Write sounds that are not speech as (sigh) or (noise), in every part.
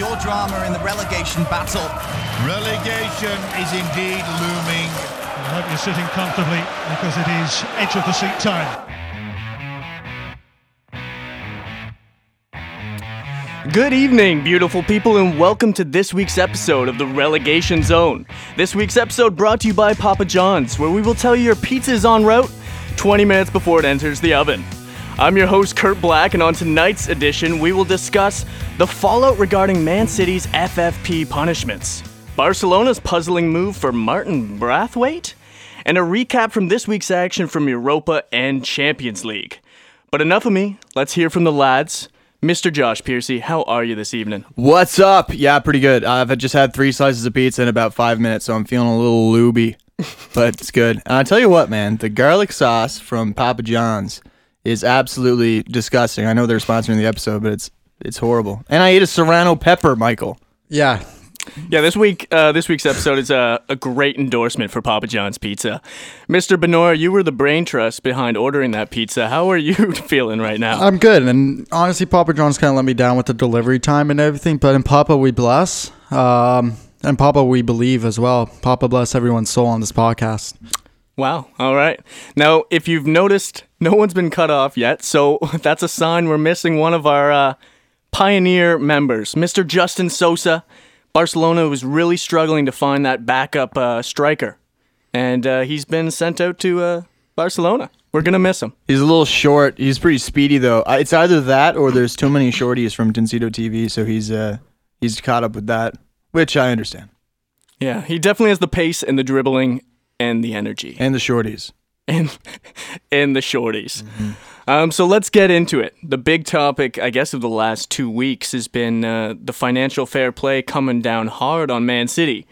your drama in the relegation battle. Relegation is indeed looming. I hope you're sitting comfortably because it is edge of the seat time. Good evening, beautiful people, and welcome to this week's episode of the Relegation Zone. This week's episode brought to you by Papa John's, where we will tell you your pizza is en route 20 minutes before it enters the oven. I'm your host, Kurt Black, and on tonight's edition, we will discuss the fallout regarding Man City's FFP punishments, Barcelona's puzzling move for Martin Braithwaite, and a recap from this week's action from Europa and Champions League. But enough of me, let's hear from the lads. Mr. Josh Piercy, how are you this evening? What's up? Yeah, pretty good. I've just had three slices of pizza in about five minutes, so I'm feeling a little looby, but it's good. And I tell you what, man, the garlic sauce from Papa John's is absolutely disgusting. I know they're sponsoring the episode, but it's it's horrible. And I ate a serrano pepper, Michael. Yeah, Yeah, this week, uh, this week's episode is a, a great endorsement for Papa John's Pizza. Mr. Benora, you were the brain trust behind ordering that pizza. How are you (laughs) feeling right now? I'm good. And honestly, Papa John's kind of let me down with the delivery time and everything. But in Papa, we bless. Um, and Papa, we believe as well. Papa bless everyone's soul on this podcast. Wow. All right. Now, if you've noticed, no one's been cut off yet, so (laughs) that's a sign we're missing one of our uh, pioneer members, Mr. Justin Sosa. Barcelona was really struggling to find that backup uh, striker, and uh, he's been sent out to uh, Barcelona. We're gonna miss him. He's a little short. He's pretty speedy though. It's either that or there's too many shorties from Tencito TV, so he's uh he's caught up with that, which I understand. Yeah, he definitely has the pace and the dribbling and the energy And the shorties. and (laughs) and the shorties. Um, so let's get into it. The big topic, I guess, of the last two weeks has been uh, the financial fair play coming down hard on Man City.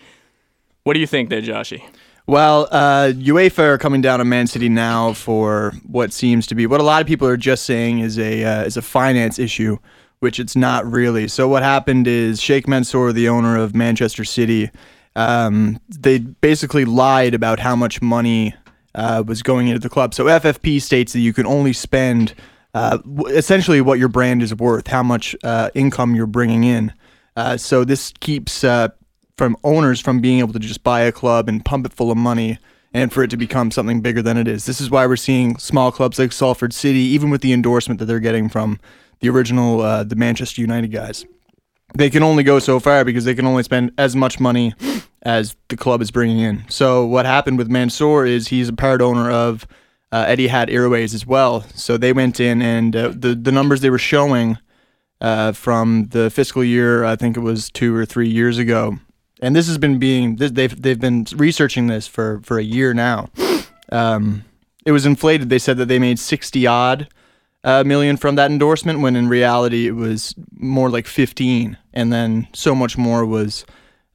What do you think there, Joshy? Well, uh, UEFA are coming down on Man City now for what seems to be what a lot of people are just saying is a uh, is a finance issue, which it's not really. So what happened is Sheikh Mansour, the owner of Manchester City, um, they basically lied about how much money uh, was going into the club. So FFP states that you can only spend uh, essentially what your brand is worth, how much uh, income you're bringing in. Uh, so this keeps uh, from owners from being able to just buy a club and pump it full of money and for it to become something bigger than it is. This is why we're seeing small clubs like Salford City, even with the endorsement that they're getting from the original uh, the Manchester United guys. They can only go so far because they can only spend as much money as the club is bringing in. So what happened with Mansour is he's a part owner of uh, Etihad Airways as well. So they went in and uh, the the numbers they were showing uh, from the fiscal year, I think it was two or three years ago, and this has been being they've they've been researching this for for a year now. Um, it was inflated. They said that they made sixty odd uh, million from that endorsement, when in reality it was more like fifteen, and then so much more was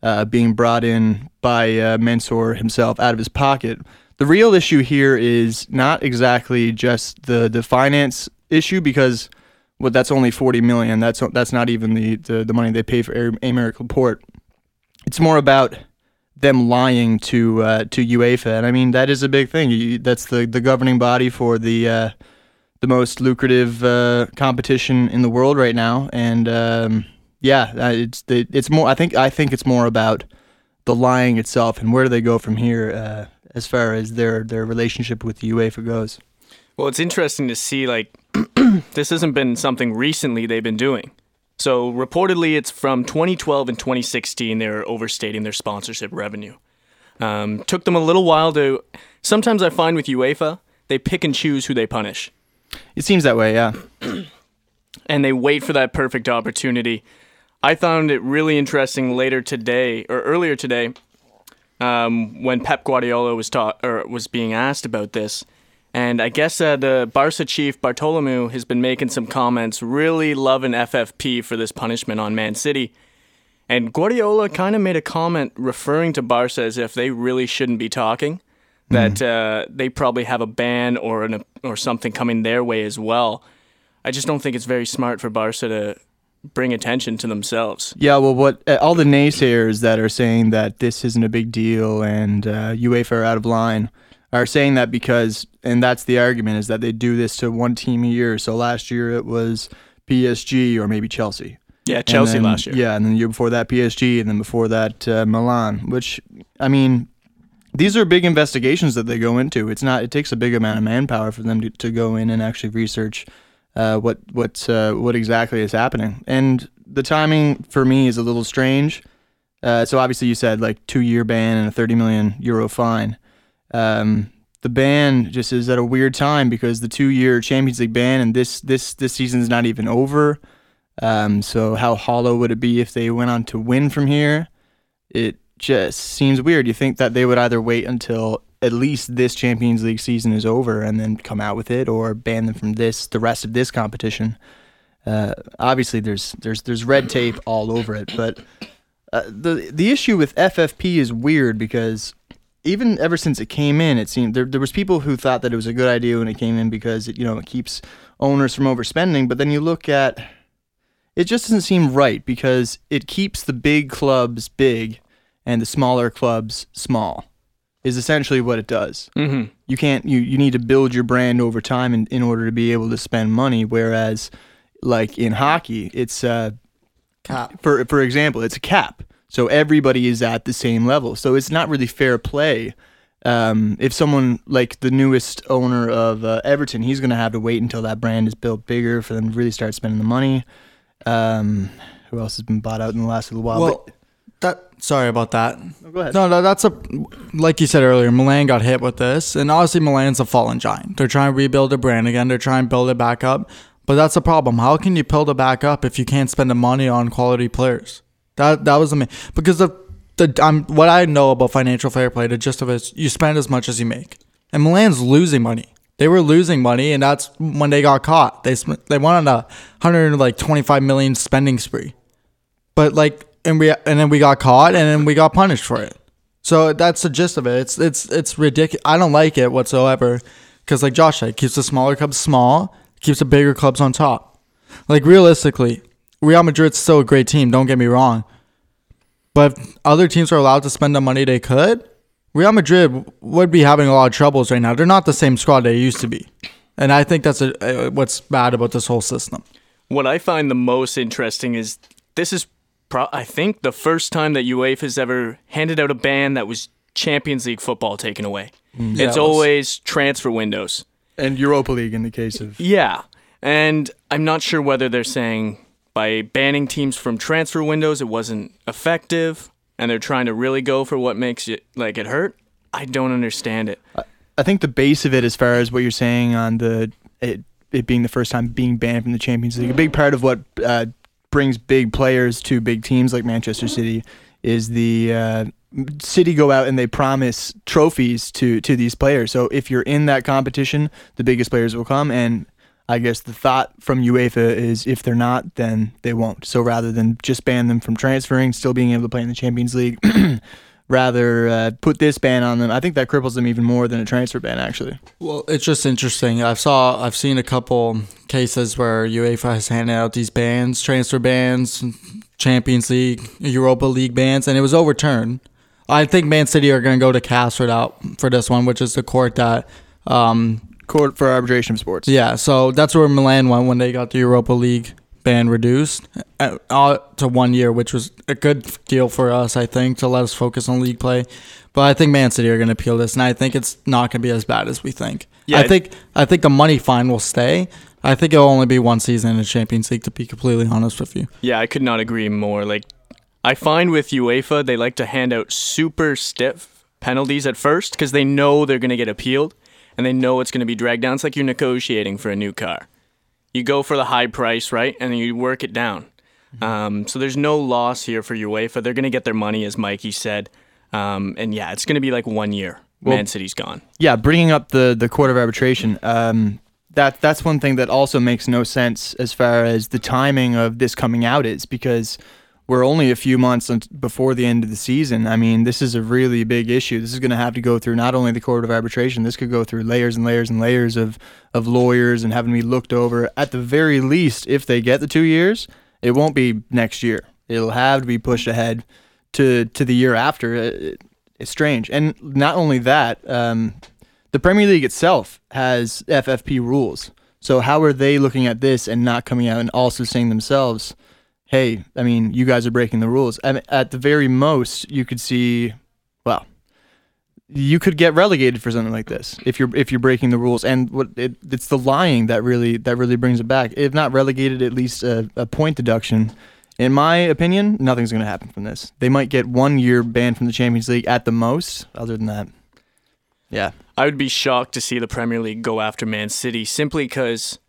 uh, being brought in by uh, Mansour himself out of his pocket. The real issue here is not exactly just the the finance issue because well, that's only 40 million. That's that's not even the, the, the money they pay for Aymeric Laporte. It's more about them lying to uh, to UEFA, and I mean that is a big thing. You, that's the, the governing body for the uh, the most lucrative uh, competition in the world right now, and um, yeah, uh, it's the, it's more. I think I think it's more about the lying itself and where do they go from here uh, as far as their their relationship with the UEFA goes. Well, it's interesting to see like (clears throat) this hasn't been something recently they've been doing. So reportedly, it's from 2012 and 2016 they're overstating their sponsorship revenue. Um, took them a little while to. Sometimes I find with UEFA they pick and choose who they punish, It seems that way, yeah. (clears throat) and they wait for that perfect opportunity. I found it really interesting later today or earlier today um, when Pep Guardiola was taught or was being asked about this. And I guess uh, the Barca chief Bartolomeu has been making some comments, really loving FFP for this punishment on Man City. And Guardiola kind of made a comment referring to Barca as if they really shouldn't be talking, that uh, they probably have a ban or an, or something coming their way as well. I just don't think it's very smart for Barca to bring attention to themselves. Yeah, well, what uh, all the naysayers that are saying that this isn't a big deal and uh, UEFA are out of line are saying that because, and that's the argument, is that they do this to one team a year. So last year it was PSG or maybe Chelsea. Yeah, Chelsea then- last year. Yeah, and then the year before that PSG, and then before that uh, Milan. Which I mean, these are big investigations that they go into. It's not. It takes a big amount of manpower for them to, to go in and actually research uh, what what uh, what exactly is happening. And the timing for me is a little strange. Uh, so obviously you said like two year ban and a thirty million euro fine. Um, the ban just is at a weird time because the two year Champions League ban and this this this season's not even over. Um, so how hollow would it be if they went on to win from here? It just seems weird. You think that they would either wait until at least this Champions League season is over and then come out with it, or ban them from this the rest of this competition. Uh, obviously, there's there's there's red tape all over it, but uh, the the issue with FFP is weird because even ever since it came in, it seemed there there was people who thought that it was a good idea when it came in because it you know it keeps owners from overspending. But then you look at it just doesn't seem right because it keeps the big clubs big and the smaller clubs small. Is essentially what it does. hmm You can't you you need to build your brand over time in, in order to be able to spend money. Whereas, like in hockey, it's uh, Cap. for for example, it's a cap. So everybody is at the same level. So it's not really fair play. Um, if someone like the newest owner of uh, Everton, he's going to have to wait until that brand is built bigger for them to really start spending the money. Um, who else has been bought out in the last little while? Well, that sorry about that. But, go ahead. No, no, that's a like you said earlier. Milan got hit with this, and obviously Milan's a fallen giant. They're trying to rebuild their brand again. They're trying to build it back up, but that's a problem. How can you build it back up if you can't spend the money on quality players? That that was the main because the the um, what I know about financial fair play. The gist of it is you spend as much as you make, and Milan's losing money. They were losing money, and that's when they got caught. They sp- they went on a hundred like twenty five million spending spree but like and we and then we got caught and then we got punished for it. So that's the gist of it. It's it's it's ridiculous i don't like it whatsoever. Because like josh said it keeps the smaller clubs small keeps the bigger clubs on top. Like realistically real madrid's still a great team don't get me wrong. But if other teams are allowed to spend the money they could real madrid would be having a lot of troubles right now. They're not the same squad they used to be. And i think that's a, uh, what's bad about this whole system. What I find the most interesting is this is, pro- I think, the first time that UEFA's ever handed out a ban that was Champions League football taken away. Mm. Yeah, it's it always transfer windows. and Europa League in the case of Yeah, and I'm not sure whether they're saying by banning teams from transfer windows it wasn't effective, and they're trying to really go for what makes it like it hurt. I don't understand it. I think the base of it, as far as what you're saying on the it, it being the first time being banned from the Champions League, a big part of what uh, brings big players to big teams like Manchester City is the uh, City go out and they promise trophies to to these players. So if you're in that competition, the biggest players will come. And I guess the thought from UEFA is if they're not, then they won't. So rather than just ban them from transferring, still being able to play in the Champions League. (clears throat) rather uh, put this ban on them. I think that cripples them even more than a transfer ban, actually. Well, it's just interesting. I've saw I've seen a couple cases where UEFA has handed out these bans, transfer bans, Champions League, Europa League bans, and it was overturned. I think Man City are going to go to CAS for that for this one, which is the court that. Um, Court for arbitration of sports. yeah, so that's where Milan went when they got the Europa League ban reduced uh, uh, to one year, which was a good deal for us, I think, to let us focus on league play. But I think Man City are going to appeal this, and I think it's not going to be as bad as we think. Yeah, I think I think the money fine will stay. I think it'll only be one season in the Champions League, to be completely honest with you. Yeah, I could not agree more. Like, I find with UEFA, they like to hand out super stiff penalties at first because they know they're going to get appealed and they know it's going to be dragged down. It's like you're negotiating for a new car. You go for the high price, right? And then you work it down. Um, so there's no loss here for UEFA. They're going to get their money, as Mikey said. Um, and yeah, it's going to be like one year. Man City's gone. Yeah, bringing up the the court of arbitration. Um, that that's one thing that also makes no sense as far as the timing of this coming out is because we're only a few months before the end of the season. I mean, this is a really big issue. This is going to have to go through not only the court of arbitration. This could go through layers and layers and layers of of lawyers and having to be looked over. At the very least, if they get the two years, it won't be next year. It'll have to be pushed ahead to to the year after. It- it's strange, and not only that. Um, the Premier League itself has FFP rules. So how are they looking at this and not coming out and also saying themselves, hey, I mean, you guys are breaking the rules. And at the very most, you could see, well, you could get relegated for something like this if you're if you're breaking the rules. And what it, it's the lying that really that really brings it back. If not relegated, at least a, a point deduction. In my opinion, nothing's going to happen from this. They might get one year banned from the Champions League at the most. Other than that, yeah, I would be shocked to see the Premier League go after Man City simply because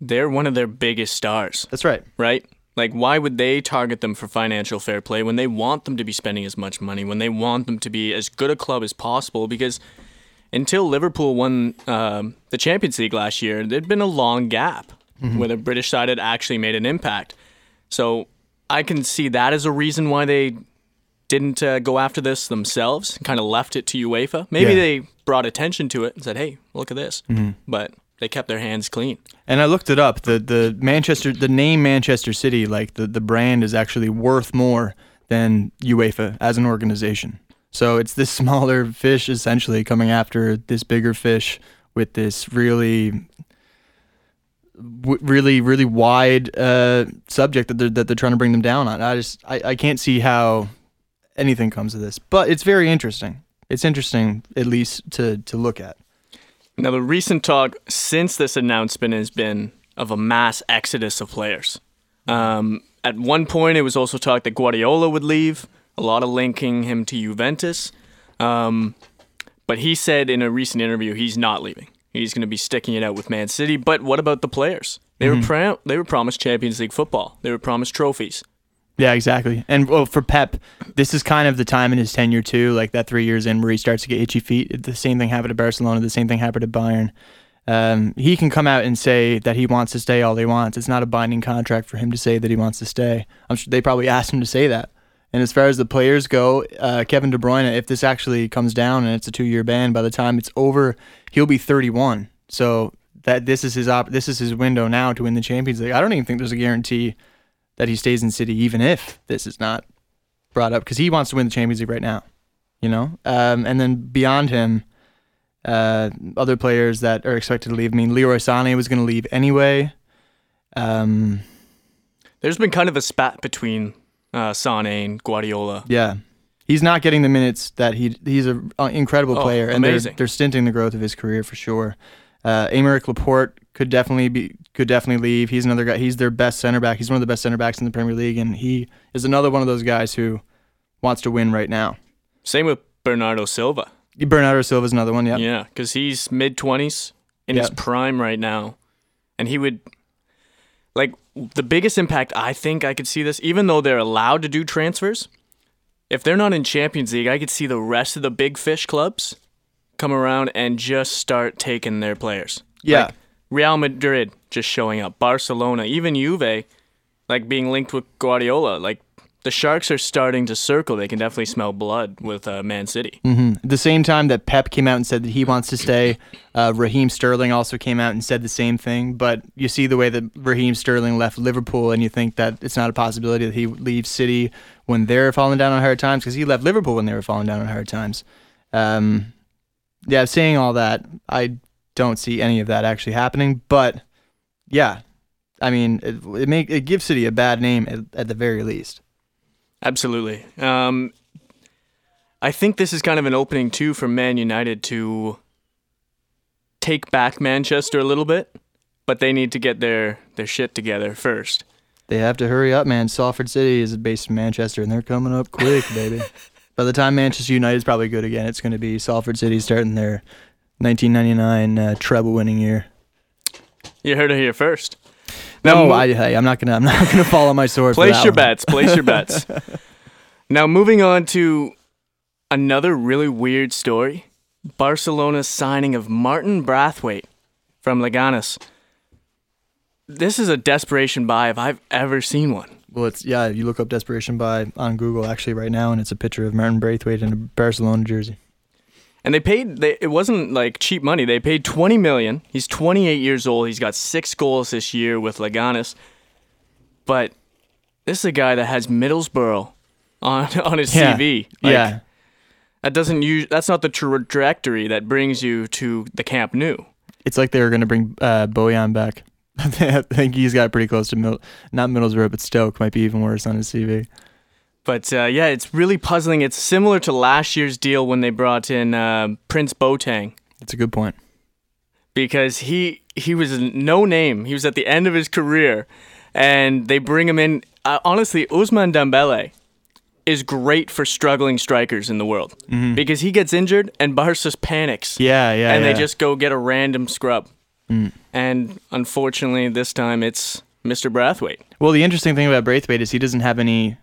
they're one of their biggest stars, that's right. right? Like, why would they target them for financial fair play when they want them to be spending as much money, when they want them to be as good a club as possible? Because until Liverpool won um, the Champions League last year, there'd been a long gap where the British side had actually made an impact. So I can see that as a reason why they didn't uh, go after this themselves, kind of left it to UEFA. Maybe Yeah. they brought attention to it and said, "Hey, look at this," but they kept their hands clean. And I looked it up. The the Manchester the name Manchester City, like the, the brand is actually worth more than UEFA as an organization. So it's this (laughs) smaller fish essentially coming after this bigger fish with this really really really wide uh, subject that they're that they're trying to bring them down on. I just I, I can't see how anything comes of this. But it's very interesting. It's interesting at least to to look at. Now, the recent talk since this announcement has been of a mass exodus of players. Um, at one point, it was also talk that Guardiola would leave, a lot of linking him to Juventus. Um, but he said in a recent interview he's not leaving. He's going to be sticking it out with Man City. But what about the players? They were pro- they were promised Champions League football. They were promised trophies. Yeah, exactly. And well, for Pep, this is kind of the time in his tenure too, like that three years in where he starts to get itchy feet. The same thing happened to Barcelona. The same thing happened to Bayern. Um, he can come out and say that he wants to stay all he wants. It's not a binding contract for him to say that he wants to stay. I'm sure they probably asked him to say that. And as far as the players go, uh, Kevin De Bruyne, if this actually comes down and it's a two-year ban, by the time it's over, he'll be 31. So that this is his op- this is his window now to win the Champions League. I don't even think there's a guarantee that he stays in City, even if this is not brought up, because he wants to win the Champions League right now. You know, um, and then beyond him, uh, other players that are expected to leave. I mean, Leroy Sané was going to leave anyway. Um, There's been kind of a spat between uh, Sane and Guardiola. yeah, he's not getting the minutes that he he's an incredible Oh, player, and they're, they're stinting the growth of his career for sure. Uh, Aymeric Laporte could definitely be could definitely leave. He's another guy. He's their best center back. He's one of the best center backs in the Premier League, and he is another one of those guys who wants to win right now. Same with Bernardo Silva. Bernardo Silva's another one. Yeah. Yeah, because he's mid twenties in his prime right now, and he would like the biggest impact. I think I could see this, even though they're allowed to do transfers. If they're not in Champions League, I could see the rest of the big fish clubs come around and just start taking their players. Yeah. Like Real Madrid just showing up, Barcelona, even Juve, like being linked with Guardiola. Like the Sharks are starting to circle. They can definitely smell blood with uh, Man City. At the same time that Pep came out and said that he wants to stay, uh, Raheem Sterling also came out and said the same thing. But you see the way that Raheem Sterling left Liverpool, and you think that it's not a possibility that he leaves City when they're falling down on hard times because he left Liverpool when they were falling down on hard times. Um, yeah, saying all that, I don't see any of that actually happening. But yeah, I mean, it, it make it gives City a bad name at, at the very least. Absolutely. Um, I think this is kind of an opening too for Man United to take back Manchester a little bit, but they need to get their their shit together first. They have to hurry up, man. Salford City is based in Manchester, and they're coming up quick, baby. (laughs) By the time Manchester United is probably good again, it's going to be Salford City starting their 1999 uh, treble winning year. You heard it here first. No, mo- I, hey, I'm not gonna, I'm not (laughs) gonna follow my sword. place your one. bets. Place your bets. (laughs) now moving on to another really weird story: Barcelona's signing of Martin Braithwaite from Leganes. This is a desperation buy if I've ever seen one. Well, it's yeah. You look up desperation buy on Google actually right now, and it's a picture of Martin Braithwaite in a Barcelona jersey. And they paid. They, it wasn't like cheap money. They paid twenty million. He's twenty eight years old. He's got six goals this year with Leganes. But this is a guy that has Middlesbrough on (laughs) on his Yeah. CV. Like, yeah, That doesn't use. That's not the trajectory that brings you to the Camp Nou. it's like they were gonna bring uh, Bojan back. (laughs) I think he's got pretty close to Mil- not Middlesbrough, but Stoke might be even worse on his CV. But uh, yeah, it's really puzzling. It's similar to last year's deal when they brought in uh, Prince Boateng That's a good point. because he he was no name. He was at the end of his career, and they bring him in. Uh, honestly, Ousmane Dembele is great for struggling strikers in the world because he gets injured and Barca panics. Yeah, yeah. and yeah. they just go get a random scrub. Mm. And unfortunately, this time it's Mr. Braithwaite. Well, the interesting thing about Braithwaite is he doesn't have any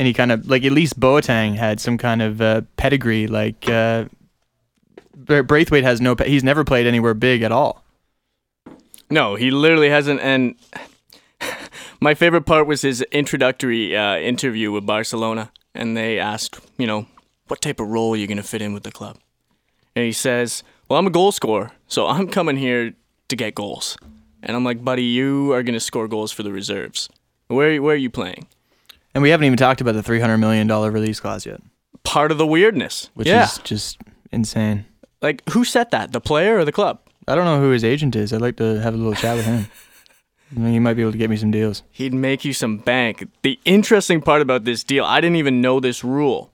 any kind of like at least Boateng had some kind of uh, pedigree. Like uh, Braithwaite has no. He's never played anywhere big at all. No, he literally hasn't. And (laughs) my favorite part was his introductory uh, interview with Barcelona, and they asked, you know, what type of role are you going to fit in with the club? And he says, well, I'm a goal scorer, so I'm coming here to get goals. And I'm like, buddy, you are going to score goals for the reserves. Where, where are you playing? And we haven't even talked about the three hundred million dollar release clause yet, Part of the weirdness. which yeah. is just insane. Like, who set that? The player or the club? I don't know who his agent is. I'd like to have a little chat with him. (laughs) I mean, he might be able to get me some deals. He'd make you some bank. The interesting part about this deal, I didn't even know this rule.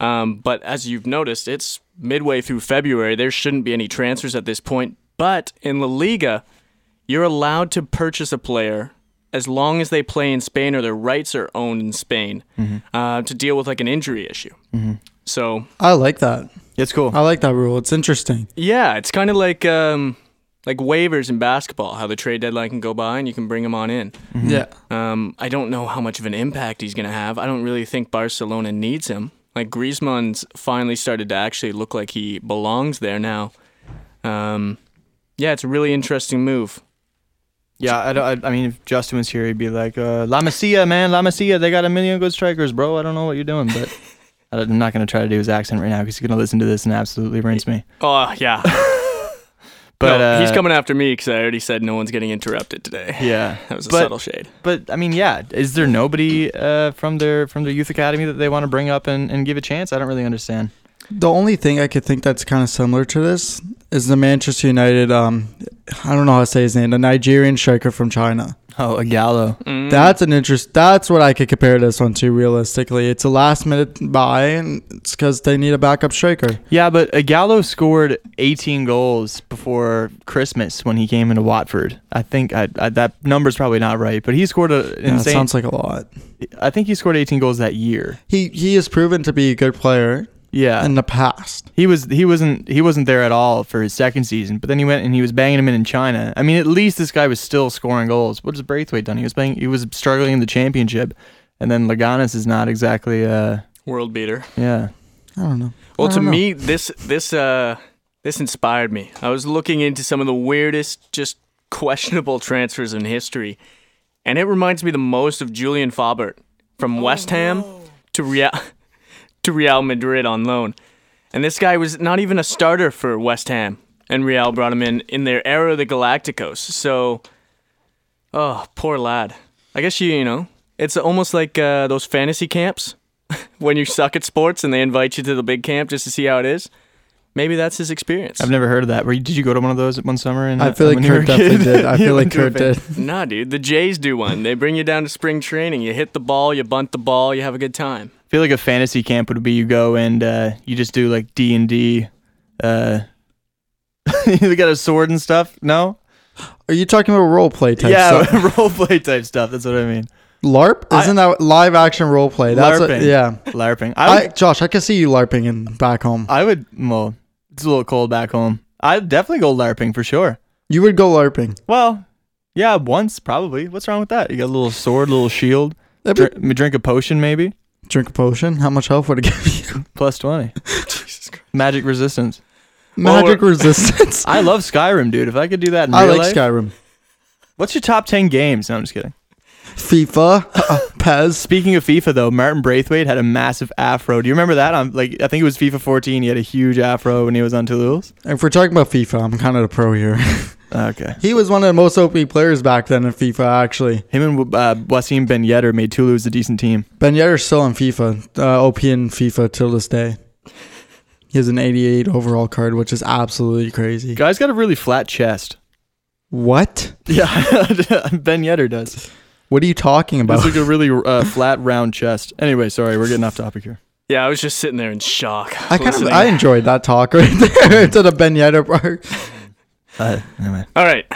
Um, but as you've noticed, it's midway through February. There shouldn't be any transfers at this point. But in La Liga, you're allowed to purchase a player as long as they play in Spain or their rights are owned in Spain uh, to deal with like an injury issue. So I like that. It's cool. I like that rule. It's interesting. yeah, it's kind of like um, like waivers in basketball, how the trade deadline can go by and you can bring them on in. Yeah. Um, I don't know how much of an impact he's going to have. I don't really think Barcelona needs him. Like Griezmann's finally started to actually look like he belongs there now. Um, yeah, it's a really interesting move. Yeah, I, don't, I, I mean, if Justin was here, he'd be like, uh, La Masia, man, La Masia, they got a million good strikers, bro. I don't know what you're doing, but (laughs) I'm not going to try to do his accent right now because he's going to listen to this and absolutely rinse me. Oh yeah, (laughs) But no, he's uh, coming after me because I already said no one's getting interrupted today. Yeah, (laughs) that was a but, subtle shade. But I mean, yeah, is there nobody uh, from their from their youth academy that they want to bring up and, and give a chance? I don't really understand. The only thing I could think that's kind of similar to this is the Manchester United. Um, I don't know how to say his name. The Nigerian striker from China. Oh, Ighalo. Mm. That's an interest. That's what I could compare this one to. Realistically, it's a last minute buy, and it's because they need a backup striker. Yeah, but Ighalo scored 18 goals before Christmas when he came into Watford. I think I, I, that number's probably not right, but he scored a Yeah, insane. sounds like a lot. I think he scored 18 goals that year. He he has proven to be a good player Yeah, in the past. He was he wasn't he wasn't there at all for his second season, but then he went and he was banging him in in China. I mean, at least this guy was still scoring goals. What has Braithwaite done? He was playing he was struggling in the championship, and then Leganes is not exactly a World beater. yeah. I don't know. Well, to don't know. me, this this uh this inspired me. I was looking into some of the weirdest, just questionable transfers in history, and it reminds me the most of Julien Faubert from West Ham to Real to Real Madrid on loan. And this guy was not even a starter for West Ham, and Real brought him in in their era of the Galacticos. So, oh, poor lad. I guess you you know it's almost like uh, those fantasy camps (laughs) when you suck at sports and they invite you to the big camp just to see how it is. Maybe that's his experience. I've never heard of that. Were you, did you go to one of those one summer? In, I uh, feel like when you were a Kurt definitely did. I (laughs) feel like went to a Kurt did. Nah, dude. The Jays do one. They bring you down to spring training. You hit the ball, you bunt the ball, you have a good time. I feel like a fantasy camp would be you go and uh, you just do like D and D. Uh, (laughs) you got a sword and stuff. No, Are you talking about role play type stuff? yeah, stuff? (laughs) role play type stuff. That's what I mean. LARP? Isn't that live action role play? That's what, LARPing. yeah. LARPing. I I, Josh, I can see you LARPing in back home. I would. Well, it's a little cold back home. I'd definitely go LARPing for sure. You would go LARPing. Well, yeah, once probably. What's wrong with that? You got a little sword, a little shield. Drink, drink a potion, maybe. Drink a potion. How much health would it (laughs) give you? Plus twenty. (laughs) Jesus Christ. Magic resistance. Magic resistance. (laughs) I love Skyrim, dude. If I could do that in I real like life. Skyrim. What's your top ten games? No, I'm just kidding. FIFA. Uh, PES. Speaking of FIFA, though, Martin Braithwaite had a massive afro. Do you remember that? On like, I think it was FIFA 14. He had a huge afro when he was on Toulouse. And If we're talking about FIFA, I'm kind of the pro here. Okay. he was one of the most OP players back then in FIFA, actually. Him and uh, Wissam Ben Yedder made Toulouse a decent team. Ben Yedder's still in FIFA, uh, OP in FIFA till this day. He has an 88 overall card, which is absolutely crazy. Guy's got a really flat chest. What? Yeah, (laughs) Ben Yedder does. What are you talking about? It's like a really uh, flat, round chest. Anyway, sorry, we're getting off topic here. Yeah, I was just sitting there in shock. I kind of. I enjoyed that talk (laughs) right there to the Ben Yedder part. Uh, anyway, All right.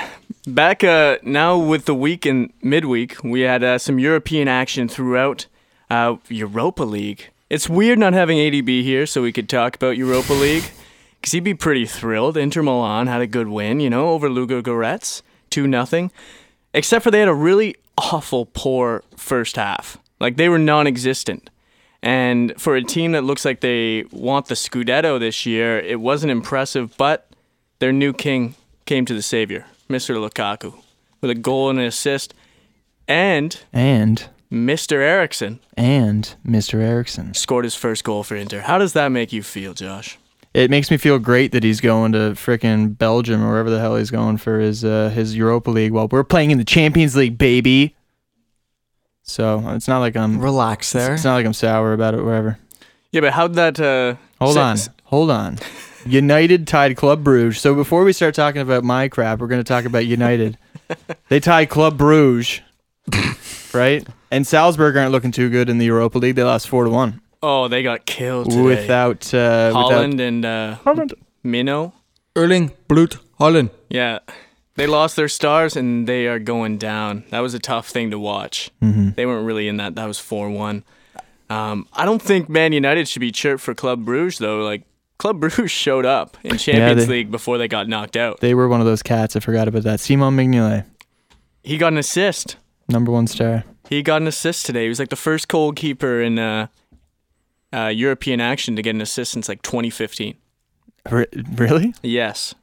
Back uh, now with the week and midweek, we had uh, some European action throughout uh, Europa League. It's weird not having ADB here so we could talk about Europa League because he'd be pretty thrilled. Inter Milan had a good win, you know, over Ludogorets, 2 nothing. Except for they had a really awful, poor first half. Like they were non existent. And for a team that looks like they want the Scudetto this year, it wasn't impressive, but their new king came to the savior, Mr. Lukaku, with a goal and an assist, and and Mr. Eriksen and Mr. Eriksen. scored his first goal for Inter. How does that make you feel, Josh? It makes me feel great that he's going to frickin' Belgium or wherever the hell he's going for his uh, his Europa League while we're playing in the Champions League, baby. So it's not like I'm Relax there. it's not like I'm sour about it. Wherever. Yeah, but how'd that? Uh, Hold sa- on, hold on. (laughs) United tied Club Bruges. So before we start talking about my crap, we're going to talk about United. (laughs) they tied Club Bruges, right? And Salzburg aren't looking too good in the Europa League. They lost four to one Oh, they got killed today. without uh, Haaland and uh, Haaland. Minnow. Erling Braut Haaland. Yeah, they lost their stars and they are going down. That was a tough thing to watch. Mm-hmm. They weren't really in that. That was four one. Um, I don't think Man United should be chirped for Club Bruges though. Like Club Bruges showed up in Champions they- League before they got knocked out. They were one of those cats. I forgot about that. Simon Mignolet, He got an assist. number one star. He got an assist today. He was like the first goalkeeper in uh, uh, European action to get an assist since like 2015. Re- really? Yes,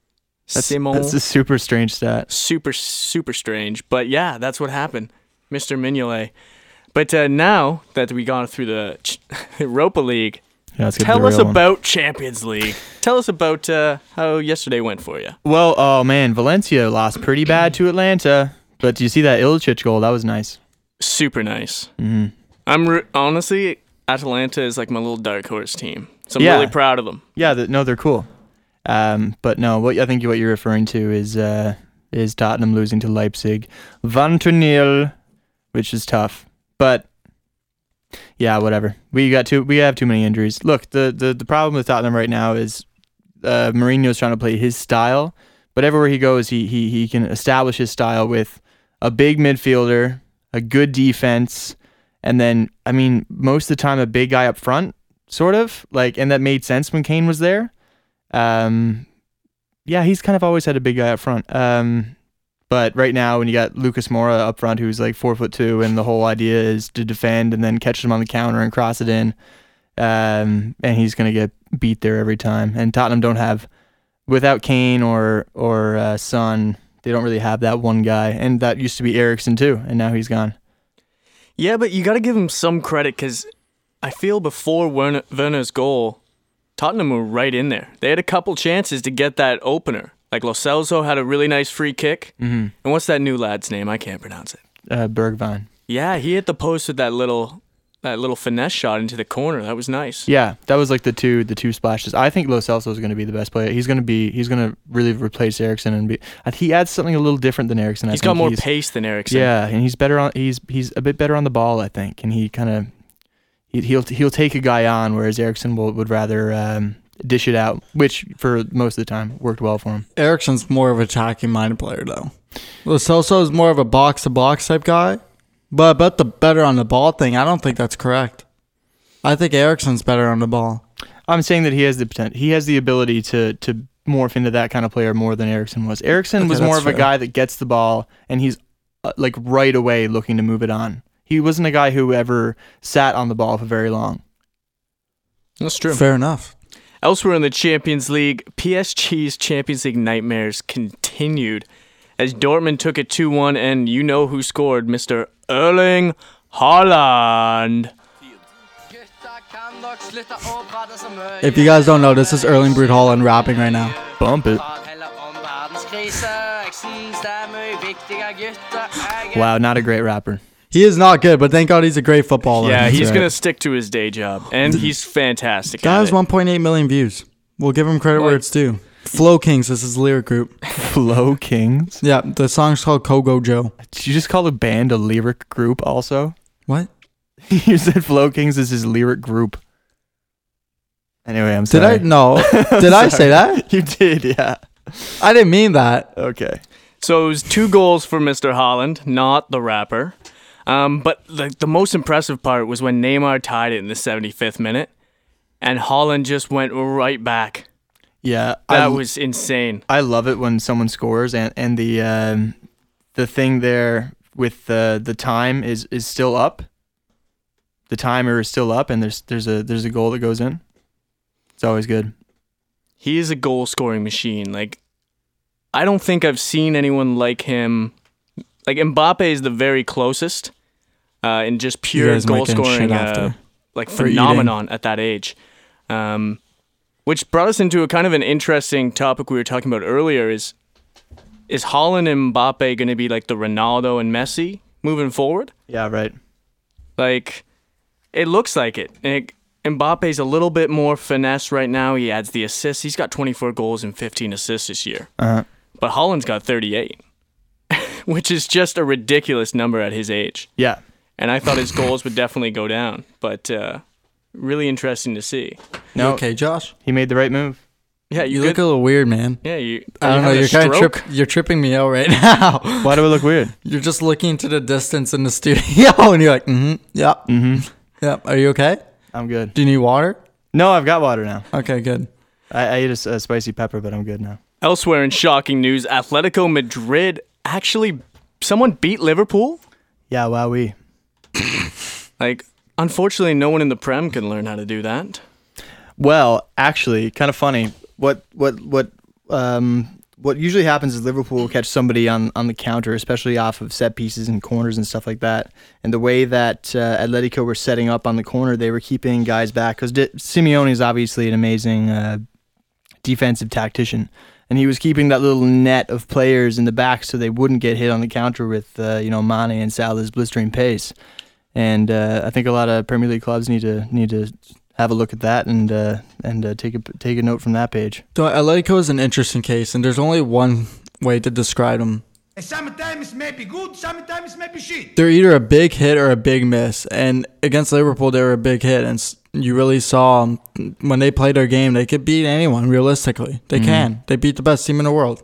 That's, Simon. that's a super strange stat. super super strange but yeah that's what happened mr mignolet but uh, now that we gone through the Ch- (laughs) europa league Yeah, let's get to tell us real one. about champions league tell us about uh, how yesterday went for you Well, oh man, Valencia lost pretty bad to Atalanta. But do you see that Ilicic goal? That was nice. super nice Mm-hmm. i'm re- honestly atalanta is like my little dark horse team so i'm Yeah. really proud of them Yeah, the, no, they're cool. Um, but no, what I think what you're referring to is uh, is Tottenham losing to Leipzig, one to nil, which is tough. But yeah, whatever. We got too we have too many injuries. Look, the the, the problem with Tottenham right now is uh, Mourinho's trying to play his style, but everywhere he goes, he he he can establish his style with a big midfielder, a good defense, and then I mean most of the time a big guy up front, sort of like, and that made sense when Kane was there. Um, yeah, he's kind of always had a big guy up front. Um, but right now, when you got Lucas Moura up front, who's like four foot two, and the whole idea is to defend and then catch him on the counter and cross it in, um, and he's gonna get beat there every time. And Tottenham don't have, without Kane or or uh, Son, they don't really have that one guy. And that used to be Eriksen too, and now he's gone. yeah but you got to give him some credit because i feel before Werner, werner's goal tottenham were right in there they had a couple chances to get that opener like Lo Celso had a really nice free kick Mm-hmm. and what's that new lad's name i can't pronounce it Uh, Bergwijn. Yeah, he hit the post with that little that little finesse shot into the corner. That was nice. Yeah, that was like the two the two splashes. I think Lo Celso is going to be the best player. He's going to be he's going to really replace Eriksen and be. He adds something a little different than Eriksen. I He's got more he's- pace than Eriksen. Yeah, and he's better on he's he's a bit better on the ball, I think, and he kind of he, he'll he'll take a guy on, whereas Eriksen will, would rather um, dish it out, which for most of the time worked well for him. Eriksen's more of a attacking minded player though. Lo Celso is more of a box to box type guy. But about the better on the ball thing, I don't think that's correct. I think Eriksen's better on the ball. I'm saying that he has the potential. He has the ability to to morph into that kind of player more than Eriksen was. Eriksen Okay, was more that's of a guy that gets the ball and he's uh, like right away looking to move it on. He wasn't a guy who ever sat on the ball for very long. That's true. Fair enough. Elsewhere in the Champions League, PSG's Champions League nightmares continued as Dortmund took it 2-1 and you know who scored, Mr. Erling Haaland. If you guys don't know, this is Erling Braut Haaland rapping right now. Bump it. Wow, not a great rapper. He is not good, but thank God he's a great footballer. Yeah, he's right. going to stick to his day job and he's fantastic. Guy at has 1.8 million views. We'll give him credit where it's due. Flow Kings is his lyric group. (laughs) Flow Kings. Yeah, the song's called Kygo Jo. Did you just call a band a lyric group? Also, What? (laughs) you said Flow Kings is his lyric group. Anyway, I'm Did. I? No. (laughs) Did I say that? You did, yeah. I didn't mean that. Okay. So it was two goals for Mr. Haaland, not the rapper. Um, but the, the most impressive part was when Neymar tied it in the 75th minute, and Haaland just went right back. Yeah, That I, was insane. I love it when someone scores and and the um, the thing there with the the time is is still up. The timer is still up, and there's there's a there's a goal that goes in. It's always good. He is a goal scoring machine. Like, I don't think I've seen anyone like him. Like Mbappe is the very closest uh, in just pure goal might get shit scoring, uh, after like for eating. phenomenon at that age. Um, which brought us into a kind of an interesting topic we were talking about earlier. Is is Haaland and Mbappe going to be like the Ronaldo and Messi moving forward? Yeah, right. Like, it looks like it. And Mbappe's a little bit more finesse right now. He adds the assists. He's got 24 goals and 15 assists this year. Uh-huh. But Haaland's got 38, (laughs) which is just a ridiculous number at his age. Yeah. And I thought his goals would definitely go down. But uh, really interesting to see. No, okay, Josh? he made the right move. Yeah, you, You look a little weird, man. yeah, you. I don't know. You're kind of stroke? trip. You're tripping me out right (laughs) now. Why do I look weird? You're just looking to the distance in the studio, (laughs) and you're like, mm-hmm, yep, mm-hmm, yep. Are you okay? I'm good. Do you need water? No, I've got water now. Okay, good. I, I ate a spicy pepper, but I'm good now. Elsewhere in shocking news, Atletico Madrid actually someone beat Liverpool. Yeah, wowee. Like, unfortunately, no one in the Prem can learn how to do that. Well, actually, kind of funny. What what what um what usually happens is Liverpool will catch somebody on on the counter, especially off of set pieces and corners and stuff like that. And the way that uh, Atletico were setting up on the corner, they were keeping guys back because Simeone is obviously an amazing uh, defensive tactician, and he was keeping that little net of players in the back so they wouldn't get hit on the counter with uh, you know Mane and Salah's blistering pace. And uh, I think a lot of Premier League clubs need to need to have a look at that and uh, and uh, take a take a note from that page. So Atletico is an interesting case, and there's only one way to describe them. Sometimes maybe good, sometimes maybe shit. They're either a big hit or a big miss. And against Liverpool, they were a big hit, and you really saw when they played their game, they could beat anyone. Realistically, they can. They beat the best team in the world.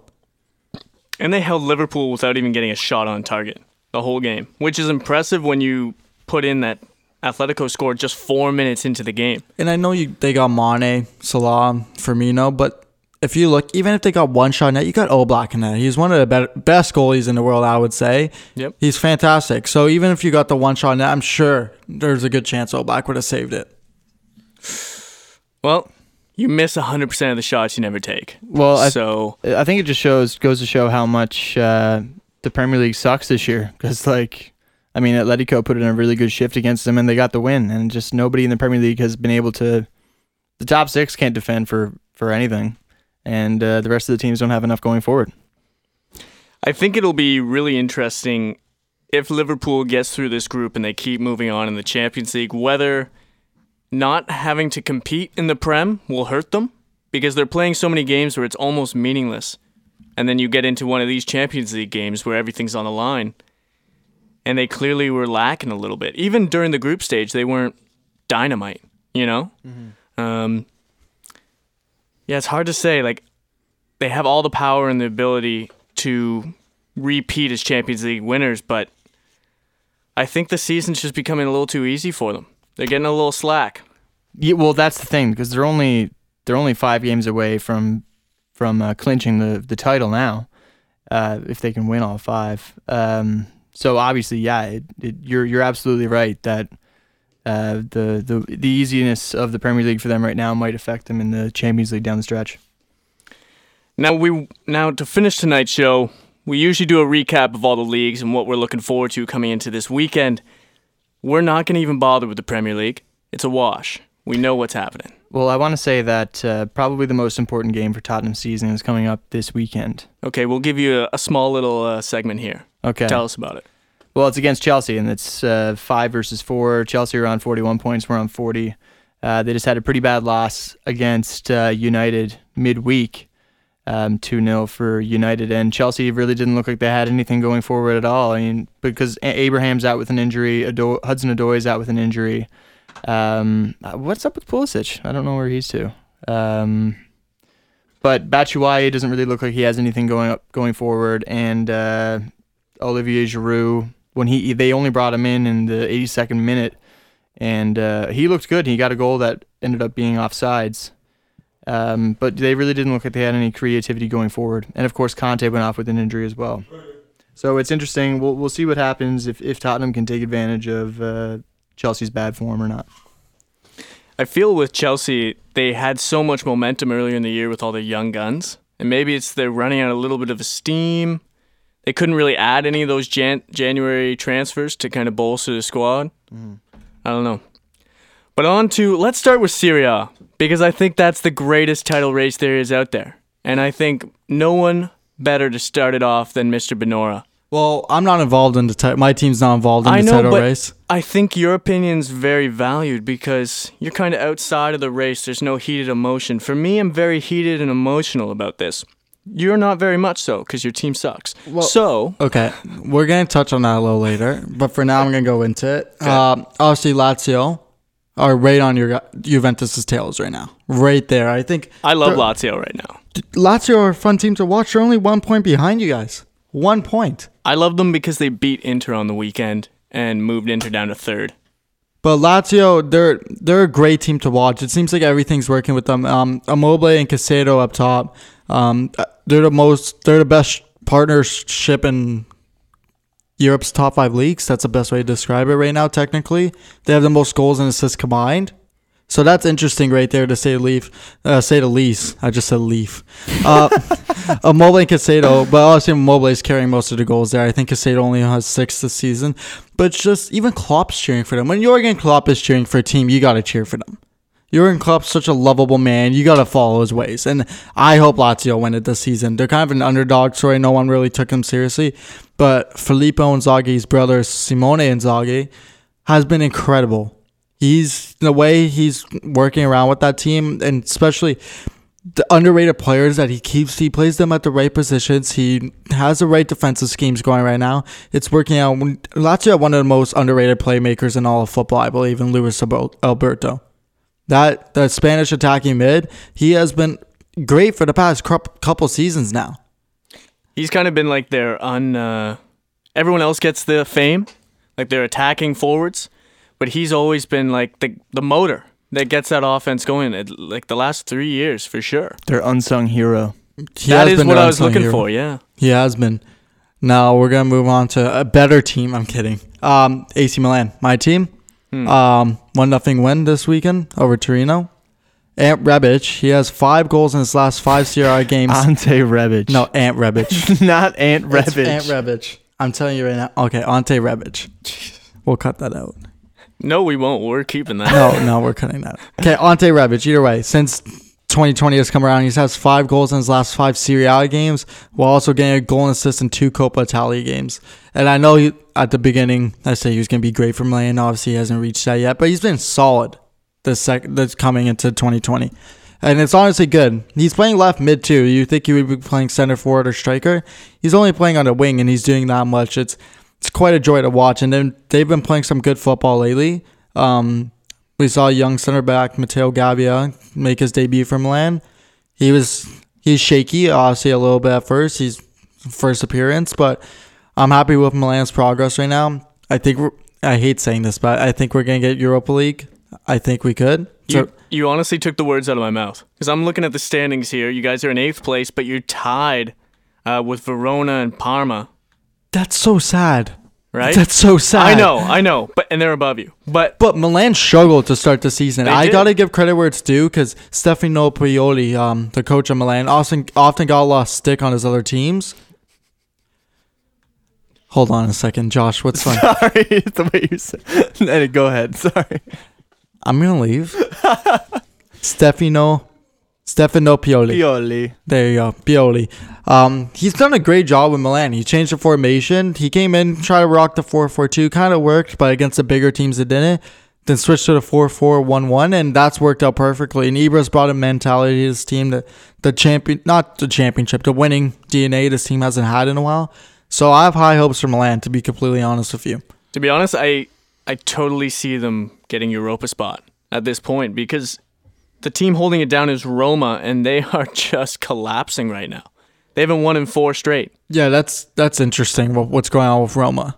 And they held Liverpool without even getting a shot on target the whole game, which is impressive when you put in that Atletico scored just four minutes into the game. And I know you they got Mane, Salah, Firmino, but if you look, even if they got one shot net, you got Oblak in there. He's one of the better, best goalies in the world, I would say. Yep. He's fantastic. So even if you got the one shot net, I'm sure there's a good chance Oblak would have saved it. Well, you miss 100% of the shots you never take. Well, I, so, I think it just shows goes to show how much uh, the Premier League sucks this year because like. I mean, Atletico put in a really good shift against them, and they got the win. And just nobody in the Premier League has been able to. The top six can't defend for for anything, and uh, the rest of the teams don't have enough going forward. I think it'll be really interesting if Liverpool gets through this group and they keep moving on in the Champions League, whether not having to compete in the Prem will hurt them because they're playing so many games where it's almost meaningless. And then you get into one of these Champions League games where everything's on the line. And they clearly were lacking a little bit. Even during the group stage, they weren't dynamite, you know? Um, yeah, it's hard to say. Like, they have all the power and the ability to repeat as Champions League winners, but I think the season's just becoming a little too easy for them. They're getting a little slack. Yeah, well, that's the thing because they're only they're only five games away from from uh, clinching the the title now, uh, if they can win all five. Um, so obviously, yeah, it, it, you're you're absolutely right that uh, the the the easiness of the Premier League for them right now might affect them in the Champions League down the stretch. Now we now to finish tonight's show, we usually do a recap of all the leagues and what we're looking forward to coming into this weekend. We're not going to even bother with the Premier League. It's a wash. We know what's happening. Well, I want to say that uh, probably the most important game for Tottenham season is coming up this weekend. Okay, we'll give you a, a small little uh, segment here. Okay. Tell us about it. Well, it's against Chelsea, and it's uh, five versus four. Chelsea are on 41 points. We're on 40. Uh, they just had a pretty bad loss against uh, United midweek. um, 2 0 for United. And Chelsea really didn't look like they had anything going forward at all. I mean, because Abraham's out with an injury, Ado- Hudson is out with an injury. Um, what's up with Pulisic? I don't know where he's to. Um, but Batshuayi doesn't really look like he has anything going up going forward. And uh, Olivier Giroud, when he they only brought him in in the 82nd minute, and uh, he looked good. He got a goal that ended up being offsides. Um, but they really didn't look like they had any creativity going forward. And of course, Kanté went off with an injury as well. So it's interesting. We'll we'll see what happens if, if Tottenham can take advantage of uh, Chelsea's bad form or not. I feel with Chelsea, they had so much momentum earlier in the year with all their young guns, and maybe it's they're running out a little bit of steam. They couldn't really add any of those Jan- January transfers to kind of bolster the squad. Mm-hmm. I don't know. But on to let's start with Serie A because I think that's the greatest title race there is out there, and I think no one better to start it off than Mr. Benora. Well, I'm not involved in the ti- my team's not involved in I the know, title but race. I think your opinion's very valued because you're kind of outside of the race. There's no heated emotion. For me, I'm very heated and emotional about this. You're not very much so because your team sucks. so, Okay, we're gonna touch on that a little later, but for now I'm gonna go into it. Um, obviously, Lazio are right on your Juventus's tails right now, right there. I think I love they're- Lazio right now. Lazio are a fun team to watch. They're only one point behind you guys. One point. I love them because they beat Inter on the weekend and moved Inter down to third. But Lazio, they're they're a great team to watch. It seems like everything's working with them. Um, Immobile and Caicedo up top. Um, they're the most. They're the best partnership in Europe's top five leagues. That's the best way to describe it right now. Technically, they have the most goals and assists combined. So that's interesting right there to say leaf, uh, say the least. I just said leaf. Uh, (laughs) Immobile and Caicedo, but obviously Immobile is carrying most of the goals there. I think Caicedo only has six this season. But just even Klopp's cheering for them. When Jurgen Klopp is cheering for a team, you got to cheer for them. Jurgen Klopp's such a lovable man. You got to follow his ways. And I hope Lazio win it this season. They're kind of an underdog story. No one really took them seriously. But Filippo Inzaghi's brother, Simone Inzaghi, has been incredible. He's the way he's working around with that team, and especially the underrated players that he keeps. He plays them at the right positions. He has the right defensive schemes going right now. It's working out. Lazio one of the most underrated playmakers in all of football, I believe, in Luis Alberto. That the Spanish attacking mid, he has been great for the past couple seasons now. He's kind of been like their un. Uh, everyone else gets the fame, like they're attacking forwards, but he's always been like the the motor that gets that offense going. It, like the last three years for sure. Their unsung hero. He that has is been what I was looking hero. for. Yeah. He has been. Now we're gonna move on to a better team. I'm kidding. Um, AC Milan, my team. Um, one nothing win this weekend over Torino. Ant Rebic, he has five goals in his last five Serie A (laughs) games. Ante Rebic. no, Ant Rebic. (laughs) not Ant It's Rebic. Ant Rebic. I'm telling you right now. Okay, Ante Rebic. (laughs) We'll cut that out. No, we won't. We're keeping that. No, no, we're cutting that. Okay, Ante Rebic. Either way, since 2020 has come around, he has five goals in his last five Serie A games, while also getting a goal and assist in two Coppa Italia games. And I know he, at the beginning, I said he was going to be great for Milan. Obviously, he hasn't reached that yet, but he's been solid this sec- that's coming into 2020. And it's honestly good. He's playing left mid too. You think he would be playing center forward or striker? He's only playing on the wing, and he's doing that much. It's it's quite a joy to watch. And then they've been playing some good football lately. Um, we saw young center back Matteo Gabbia make his debut for Milan. He was he's shaky, obviously a little bit at first. He's first appearance, but I'm happy with Milan's progress right now. I think we're, I hate saying this, but I think we're gonna get Europa League. I think we could. You, you honestly took the words out of my mouth because I'm looking at the standings here. You guys are in eighth place, but you're tied uh, with Verona and Parma, that's so sad. Right? That's so sad. I know, I know, but and they're above you. But But Milan struggled to start the season. I did. gotta give credit where it's due because Stefano Pioli, um, the coach of Milan, often often got a lot of stick on his other teams. Hold on a second, Josh. What's (laughs) fun? Sorry, it's the way you said. (laughs) Go ahead. Sorry. I'm gonna leave. (laughs) Stefano, Stefano Pioli. Pioli. There you go, Pioli. Um, he's done a great job with Milan. He changed the formation. He came in, tried to rock the 4-4-2, kind of worked, but against the bigger teams it didn't. then switched to the 4-4-1-1 and that's worked out perfectly. And Ibras brought a mentality to his team that the champion not the championship, the winning DNA this team hasn't had in a while. So I have high hopes for Milan to be completely honest with you. To be honest, I I totally see them getting Europa spot at this point because the team holding it down is Roma and they (laughs) are just collapsing right now. They haven't won in four straight. Yeah, that's that's interesting. what- What's going on with Roma?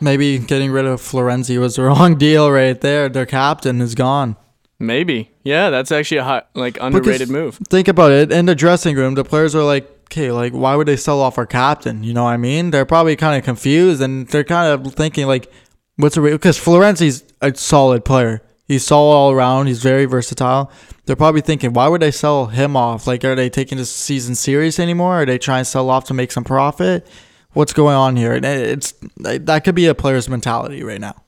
Maybe getting rid of Florenzi was the (laughs) wrong deal right there. Their captain is gone. Maybe. Yeah, that's actually a high, like underrated move. Think about it. In the dressing room, the players are like, okay, like, why would they sell off our captain? You know what I mean? They're probably kind of confused and they're kind of thinking, like, what's the real? Because Florenzi's a solid player. He's solid all around. He's very versatile. They're probably thinking, why would they sell him off? Like, are they taking this season serious anymore? Are they trying to sell off to make some profit? What's going on here? And it's that could be a player's mentality right now.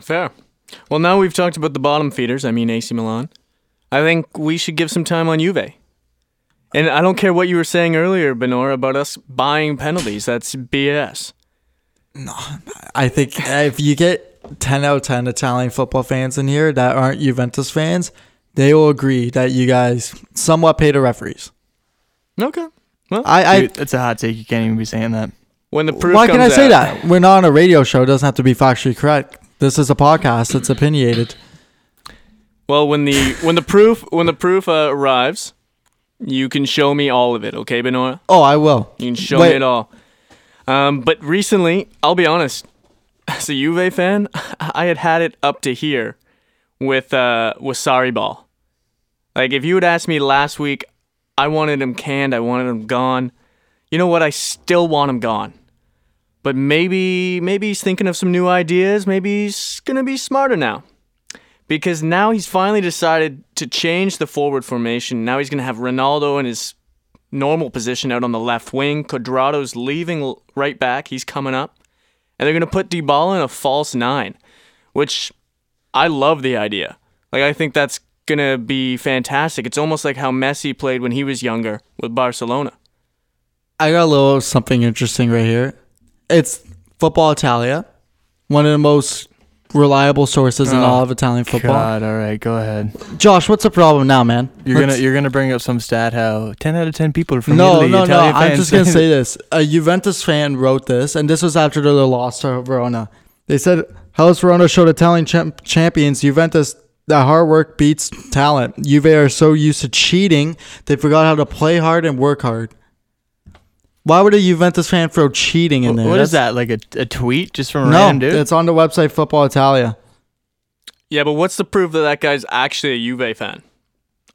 Fair. Well, now we've talked about the bottom feeders, I mean AC Milan. I think we should give some time on Juve. And I don't care what you were saying earlier, Benor, about us buying penalties. That's BS. No, I think if you get 10 out of 10 Italian football fans in here that aren't Juventus fans, they will agree that you guys somewhat pay the referees. Okay. Well, I, I Dude, that's a hot take. You can't even be saying that. when the proof why can I comes say out- that? We're not on a radio show. It doesn't have to be factually correct. This is a podcast. It's opinionated. Well, when the when the proof when the proof uh, arrives, you can show me all of it, okay, Benora? Oh, I will. You can show Wait. me it all. Um, but recently, I'll be honest, as a Juve fan, (laughs) I had had it up to here with uh, with Sarri ball. Like if you had asked me last week, I wanted him canned. I wanted him gone. You know what? I still want him gone. But maybe maybe he's thinking of some new ideas. Maybe he's gonna be smarter now. Because now he's finally decided to change the forward formation. Now he's gonna have Ronaldo in his normal position out on the left wing. Cuadrado's leaving right back. He's coming up. And they're going to put Dybala in a false nine, which I love the idea. Like, I think that's going to be fantastic. It's almost like how Messi played when he was younger with Barcelona. I got a little something interesting right here. It's Football Italia, one of the most reliable sources in Oh, all of Italian football. God, all right, go ahead. Josh, what's the problem now, man? You're Let's- gonna you're gonna bring up some stat how ten out of ten people are from no, Italy. no, Italian no. I'm just gonna say (laughs) this. A Juventus fan wrote this, and this was after the loss to Verona. They said, "Hellas Verona showed Italian champ- champions Juventus that hard work beats talent. Juve are so used to cheating they forgot how to play hard and work hard." Why would a Juventus fan throw cheating in there? What is That's- that? Like a, a tweet just from a No, random dude? it's on the website Football Italia. Yeah, but what's the proof that that guy's actually a Juve fan?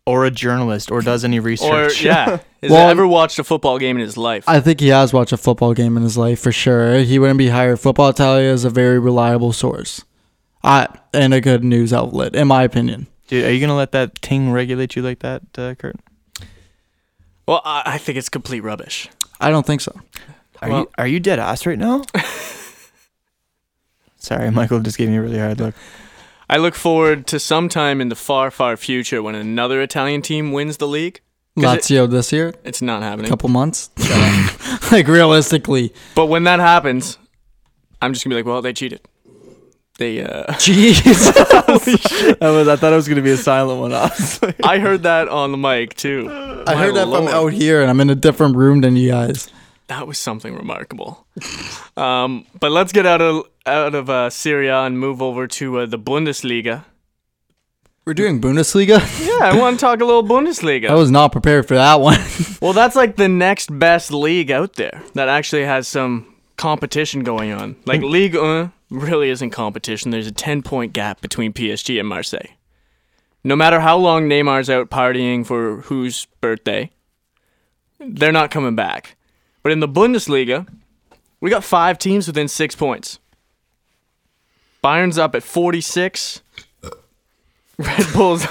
or a journalist, or does any Or, research? (laughs) yeah, has Well- ever watched a football game in his life? I think he has watched a football game in his life for sure. He wouldn't be hired. Football Italia is a very reliable source, I, and a good news outlet, in my opinion. Dude, are you gonna let that ting regulate you like that, uh, Kurt? well, I, I think it's complete rubbish. I don't think so. Are Well- you are you dead ass right now? (laughs) Sorry, Michael just gave me a really hard look. I look forward to sometime in the far, far future when another Italian team wins the league. 'Cause it- Lazio this year, it's not happening. A couple months. (laughs) (laughs) like realistically, But when that happens, I'm just gonna be like, well, they cheated. They, uh, (laughs) jeez. (laughs) (laughs) I was I thought it was gonna be a silent one. honestly. I heard that on the mic too. I My heard that from out here, and I'm in a different room than you guys. That was something remarkable. um, but let's get out of out of uh, Serie A and move over to uh, the Bundesliga. We're doing Bundesliga. Yeah, I want to talk a little Bundesliga. I was not prepared for that one. well, that's like the next best league out there that actually has some competition going on. Like Ligue 1 really isn't competition. There's a 10 point gap between PSG and Marseille. No matter how long Neymar's out partying for whose birthday, they're not coming back. But in the Bundesliga, we got five teams within six points. Bayern's up at 46. Red Bull's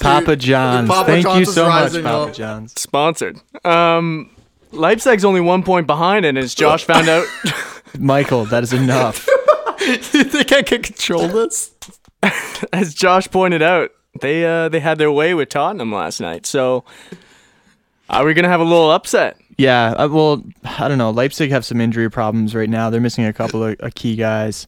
Papa John's. Papa Thank you John's is so much, rising Papa up. John's. sponsored. Um, Leipzig's only one point behind, and as Josh found out, (laughs) Michael, that is enough. you think I can control this? (laughs) as Josh pointed out, they uh, they had their way with Tottenham last night. So, are we gonna have a little upset? yeah, uh, well, I don't know. Leipzig have some injury problems right now. They're missing a couple of uh, key guys.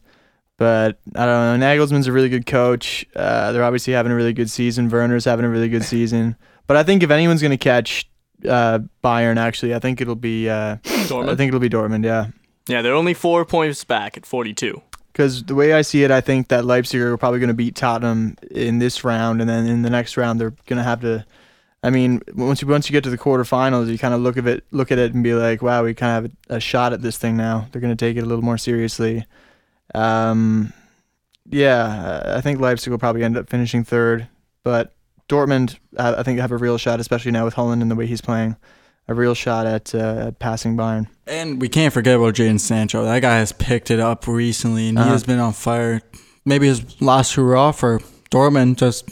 But I don't know. Nagelsmann's a really good coach. Uh, they're obviously having a really good season. Werner's having a really good season. But I think if anyone's going to catch uh, Bayern, actually, I think it'll be uh, Dortmund? I think it'll be Dortmund. Yeah. Yeah, they're only four points back at 42. Because the way I see it, I think that Leipzig are probably going to beat Tottenham in this round, and then in the next round they're going to have to. I mean, once you once you get to the quarterfinals, you kind of look at it look at it and be like, wow, we kind of have a, a shot at this thing now. They're going to take it a little more seriously. Um, yeah, I think Leipzig will probably end up finishing third, but Dortmund, I, I think have a real shot, especially now with Haaland and the way he's playing, a real shot at, uh, at passing Bayern. And we can't forget about Jadon Sancho. That guy has picked it up recently, and he Uh-huh. has been on fire. Maybe his last hurrah for Dortmund, just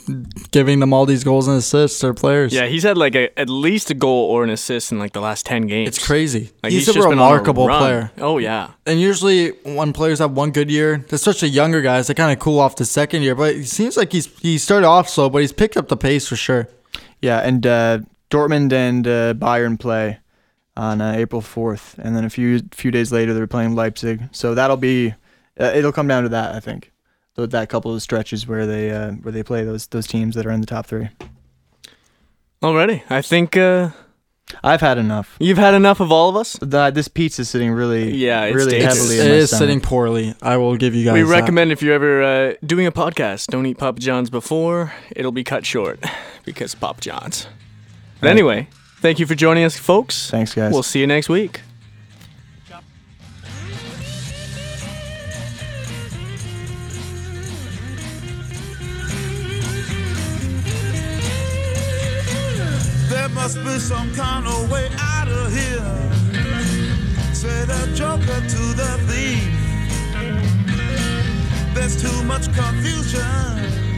giving them all these goals and assists. Their players. Yeah, he's had like a, at least a goal or an assist in like the last 10 games. it's crazy. Like, he's, just a been on remarkable run. player. Oh, yeah. And usually, when players have one good year, especially younger guys, they kind of cool off the second year. But it seems like he's he started off slow, but he's picked up the pace for sure. Yeah, and uh, Dortmund and uh, Bayern play on uh, April 4th, and then a few few days later they're playing Leipzig. So that'll be uh, it'll come down to that, I think. Th- That couple of stretches where they uh, where they play those those teams that are in the top three. Alrighty. I think uh, I've had enough. you've had enough of all of us. The, this pizza's sitting really Yeah, it's really dangerous. heavily It's, in my is stomach. sitting poorly. I will give you guys. We that. recommend if you're ever uh, doing a podcast, don't eat Papa John's before. It'll be cut short (laughs) because Papa John's. But Right. anyway, thank you for joining us, folks. Thanks, guys. We'll see you next week. Must be some kind of way out of here. Say the joker to the thief. There's too much confusion.